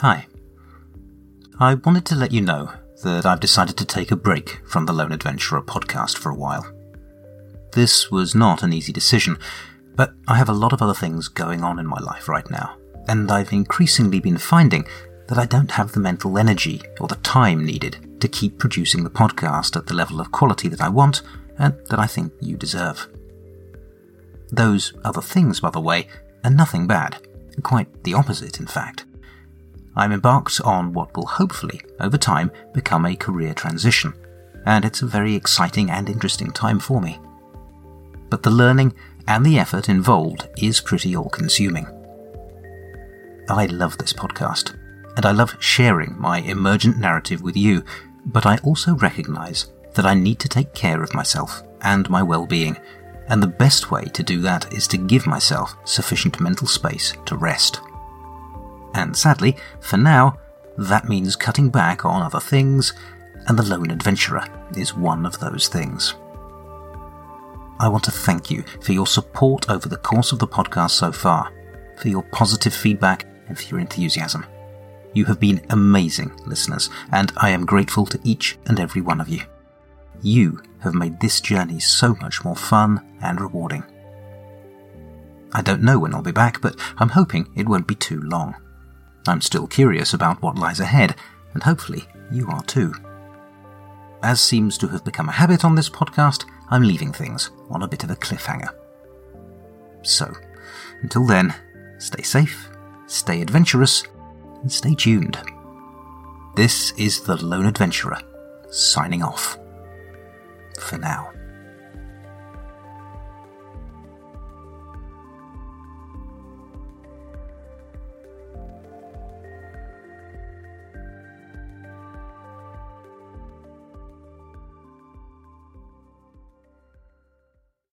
Hi. I wanted to let you know that I've decided to take a break from the Lone Adventurer podcast for a while. This was not an easy decision, but I have a lot of other things going on in my life right now, and I've increasingly been finding that I don't have the mental energy or the time needed to keep producing the podcast at the level of quality that I want and that I think you deserve. Those other things, by the way, are nothing bad. Quite the opposite, in fact. I'm embarked on what will hopefully, over time, become a career transition, and it's a very exciting and interesting time for me. But the learning and the effort involved is pretty all consuming. I love this podcast, and I love sharing my emergent narrative with you, but I also recognize that I need to take care of myself and my well being, and the best way to do that is to give myself sufficient mental space to rest. And sadly, for now, that means cutting back on other things, and the lone adventurer is one of those things. I want to thank you for your support over the course of the podcast so far, for your positive feedback, and for your enthusiasm. You have been amazing listeners, and I am grateful to each and every one of you. You have made this journey so much more fun and rewarding. I don't know when I'll be back, but I'm hoping it won't be too long. I'm still curious about what lies ahead, and hopefully you are too. As seems to have become a habit on this podcast, I'm leaving things on a bit of a cliffhanger. So, until then, stay safe, stay adventurous, and stay tuned. This is The Lone Adventurer, signing off. For now.